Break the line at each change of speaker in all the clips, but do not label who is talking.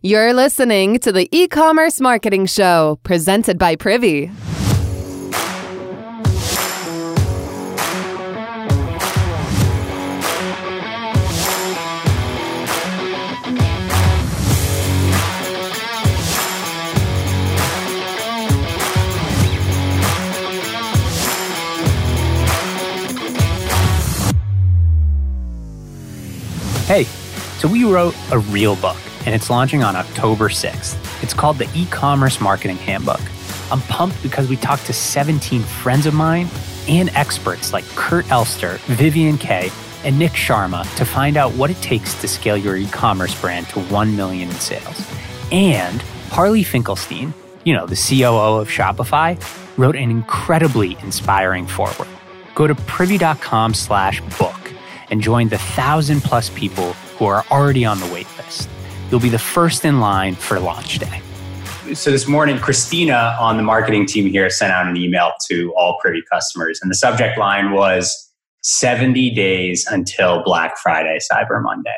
You're listening to the e commerce marketing show presented by Privy.
Hey, so we wrote a real book and it's launching on October 6th. It's called the E-commerce Marketing Handbook. I'm pumped because we talked to 17 friends of mine and experts like Kurt Elster, Vivian Kaye, and Nick Sharma to find out what it takes to scale your e-commerce brand to 1 million in sales. And Harley Finkelstein, you know, the COO of Shopify, wrote an incredibly inspiring foreword. Go to privy.com slash book and join the thousand plus people who are already on the wait. You'll be the first in line for launch day. So this morning, Christina on the marketing team here sent out an email to all Privy customers, and the subject line was 70 days until Black Friday, Cyber Monday.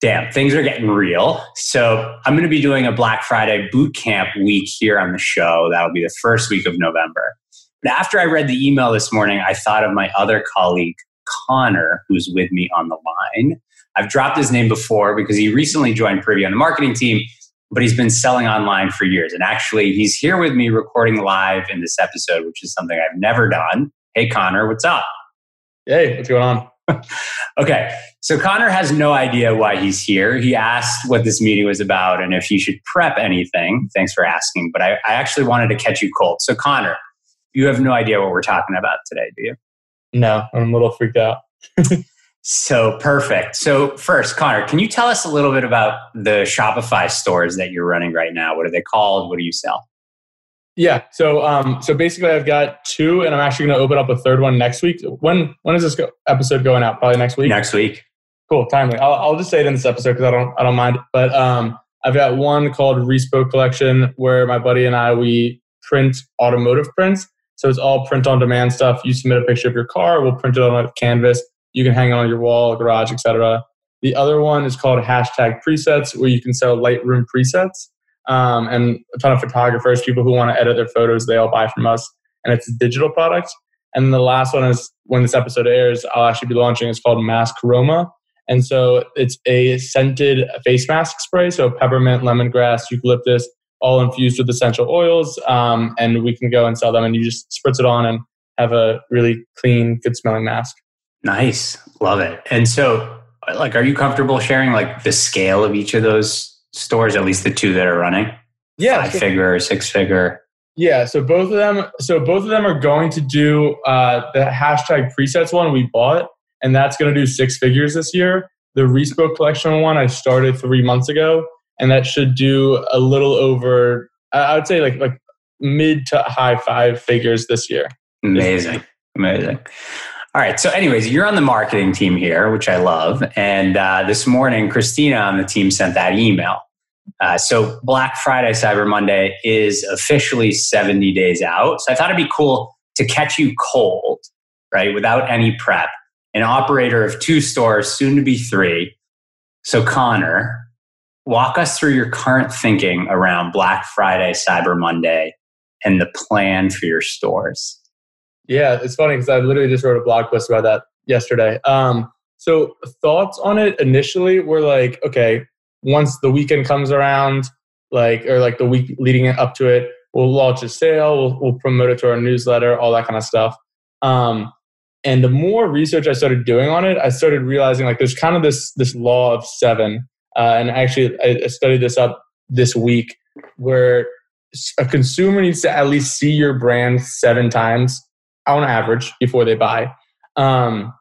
Damn, things are getting real. So I'm going to be doing a Black Friday boot camp week here on the show. That'll be the first week of November. But after I read the email this morning, I thought of my other colleague, Connor, who's with me on the line. I've dropped his name before because he recently joined Privy on the marketing team, but he's been selling online for years. And actually, he's here with me recording live in this episode, which is something I've never done. Hey, Connor, what's up?
Hey, what's going on?
okay, so Connor has no idea why he's here. He asked what this meeting was about and if he should prep anything. Thanks for asking, but I, I actually wanted to catch you cold. So, Connor, you have no idea what we're talking about today, do you?
No, I'm a little freaked out.
so perfect. So first, Connor, can you tell us a little bit about the Shopify stores that you're running right now? What are they called? What do you sell?
Yeah. So um, so basically, I've got two, and I'm actually going to open up a third one next week. When when is this go- episode going out? Probably next week.
Next week.
Cool, timely. I'll, I'll just say it in this episode because I don't I don't mind. But um, I've got one called Respo Collection, where my buddy and I we print automotive prints. So it's all print on demand stuff. You submit a picture of your car, we'll print it on a canvas. You can hang it on your wall, garage, etc. The other one is called hashtag presets, where you can sell Lightroom presets. Um, and a ton of photographers, people who want to edit their photos, they all buy from us. And it's a digital product. And the last one is when this episode airs, I'll actually be launching. It's called Mask Aroma. And so it's a scented face mask spray. So peppermint, lemongrass, eucalyptus, all infused with essential oils. Um, and we can go and sell them, and you just spritz it on and have a really clean, good smelling mask.
Nice. Love it. And so, like, are you comfortable sharing like the scale of each of those stores, at least the two that are running?
Yeah.
Five figure or six figure?
Yeah, so both of them, so both of them are going to do uh, the hashtag presets one we bought, and that's going to do six figures this year. The Respo collection one I started three months ago, and that should do a little over i would say like like mid to high five figures this year.
Amazing. Amazing. All right. So anyways you're on the marketing team here which i love. And uh, this morning christina on the team sent that email. Uh, so black friday cyber monday is officially 70 days out. So i thought it'd be cool to catch you cold right without any prep. An operator of two stores soon to be three. So connor walk us through your current thinking around Black Friday, Cyber Monday, and the plan for your stores.
Yeah, it's funny because I literally just wrote a blog post about that yesterday. Um, so thoughts on it initially were like, okay, once the weekend comes around, like or like the week leading up to it, we'll launch a sale, we'll, we'll promote it to our newsletter, all that kind of stuff. Um, and the more research I started doing on it, I started realizing like there's kind of this this law of seven uh, and actually, I studied this up this week where a consumer needs to at least see your brand seven times on average before they buy. Um,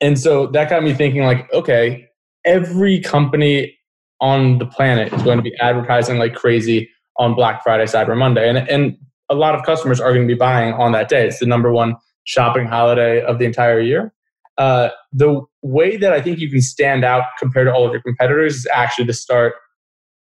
and so that got me thinking, like, okay, every company on the planet is going to be advertising like crazy on Black Friday, Cyber Monday. And, and a lot of customers are going to be buying on that day. It's the number one shopping holiday of the entire year. Uh, the way that I think you can stand out compared to all of your competitors is actually to start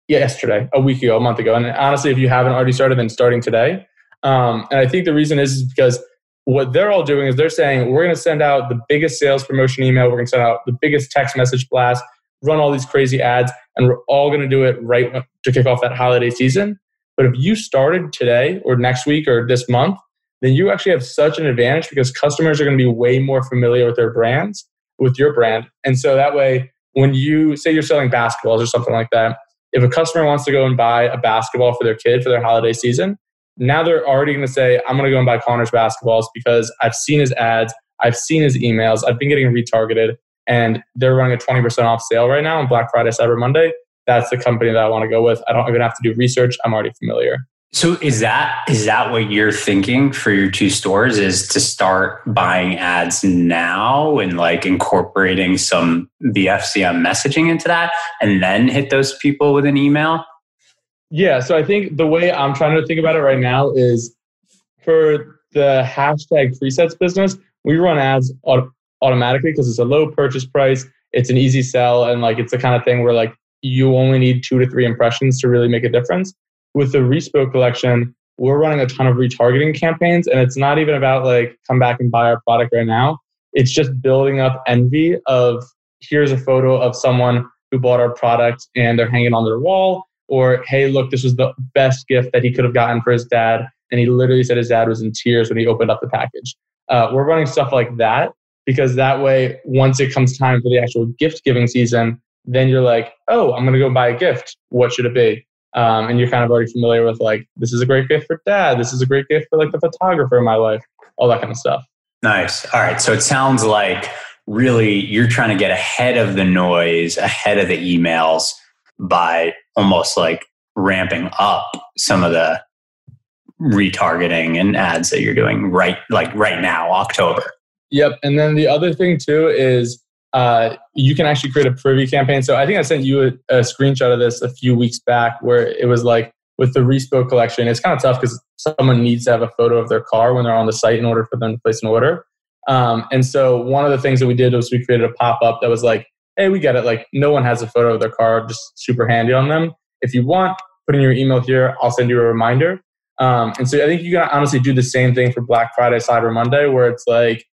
yesterday, a week ago, a month ago. And honestly, if you haven't already started, then starting today. Um, and I think the reason is, is because what they're all doing is they're saying, we're going to send out the biggest sales promotion email, we're going to send out the biggest text message blast, run all these crazy ads, and we're all going to do it right to kick off that holiday season. But if you started today or next week or this month, then you actually have such an advantage because customers are going to be way more familiar with their brands, with your brand. And so that way, when you say you're selling basketballs or something like that, if a customer wants to go and buy a basketball for their kid for their holiday season, now they're already going to say, I'm going to go and buy Connor's basketballs because I've seen his ads, I've seen his emails, I've been getting retargeted, and they're running a 20% off sale right now on Black Friday, Cyber Monday. That's the company that I want to go with. I don't even have to do research. I'm already familiar.
So is that is that what you're thinking for your two stores is to start buying ads now and like incorporating some BFCM messaging into that and then hit those people with an email?
Yeah, so I think the way I'm trying to think about it right now is for the hashtag presets business, we run ads automatically because it's a low purchase price, it's an easy sell, and like it's the kind of thing where like you only need two to three impressions to really make a difference. With the Respo collection, we're running a ton of retargeting campaigns, and it's not even about like come back and buy our product right now. It's just building up envy of here's a photo of someone who bought our product and they're hanging on their wall, or hey, look, this was the best gift that he could have gotten for his dad, and he literally said his dad was in tears when he opened up the package. Uh, we're running stuff like that because that way, once it comes time for the actual gift giving season, then you're like, oh, I'm going to go buy a gift. What should it be? Um, and you're kind of already familiar with like, this is a great gift for dad. This is a great gift for like the photographer in my life, all that kind of stuff.
Nice. All right. So it sounds like really you're trying to get ahead of the noise, ahead of the emails by almost like ramping up some of the retargeting and ads that you're doing right like right now, October.
Yep. And then the other thing too is uh, you can actually create a privy campaign. So I think I sent you a, a, screenshot of this a few weeks back where it was like with the Respo collection, it's kind of tough because someone needs to have a photo of their car when they're on the site in order for them to place an order. Um, and so one of the things that we did was we created a pop up that was like, hey, we get it. Like no one has a photo of their car, just super handy on them. If you want, put in your email here. I'll send you a reminder. Um, and so I think you can honestly do the same thing for Black Friday, Cyber Monday, where it's like,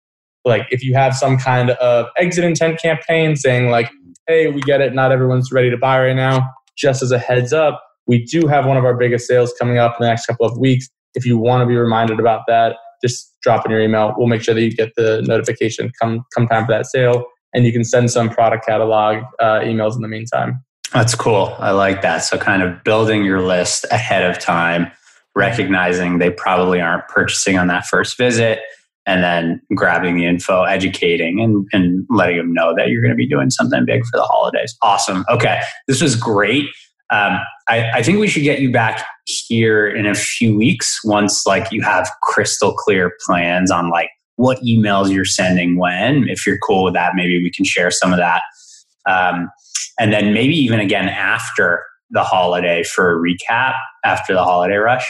like if you have some kind of exit intent campaign saying like hey we get it. Not everyone's ready to buy right now. Just as a heads up we do have one of our biggest sales coming up in the next couple of weeks. If you want to be reminded about that just drop in your email. We'll make sure that you get the notification come come time for that sale and you can send some product catalog uh, emails in the meantime.
That's cool. I like that. So kind of building your list ahead of time recognizing they probably aren't purchasing on that first visit and then grabbing the info, educating, and, and letting them know that you're going to be doing something big for the holidays. Awesome. Okay. This was great. Um, I, I, think we should get you back here in a few weeks once like you have crystal clear plans on like what emails you're sending when. If you're cool with that, maybe we can share some of that. Um, and then maybe even again after the holiday for a recap after the holiday rush.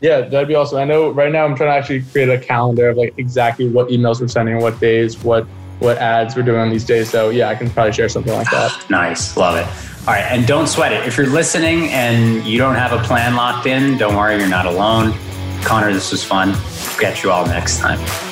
Yeah, that'd be awesome. I know right now I'm trying to actually create a calendar of like exactly what emails we're sending, what days, what what ads we're doing on these days. So yeah, I can probably share something like that.
nice, love it. All right, and don't sweat it. If you're listening and you don't have a plan locked in, don't worry, you're not alone. Connor, this was fun. Catch you all next time.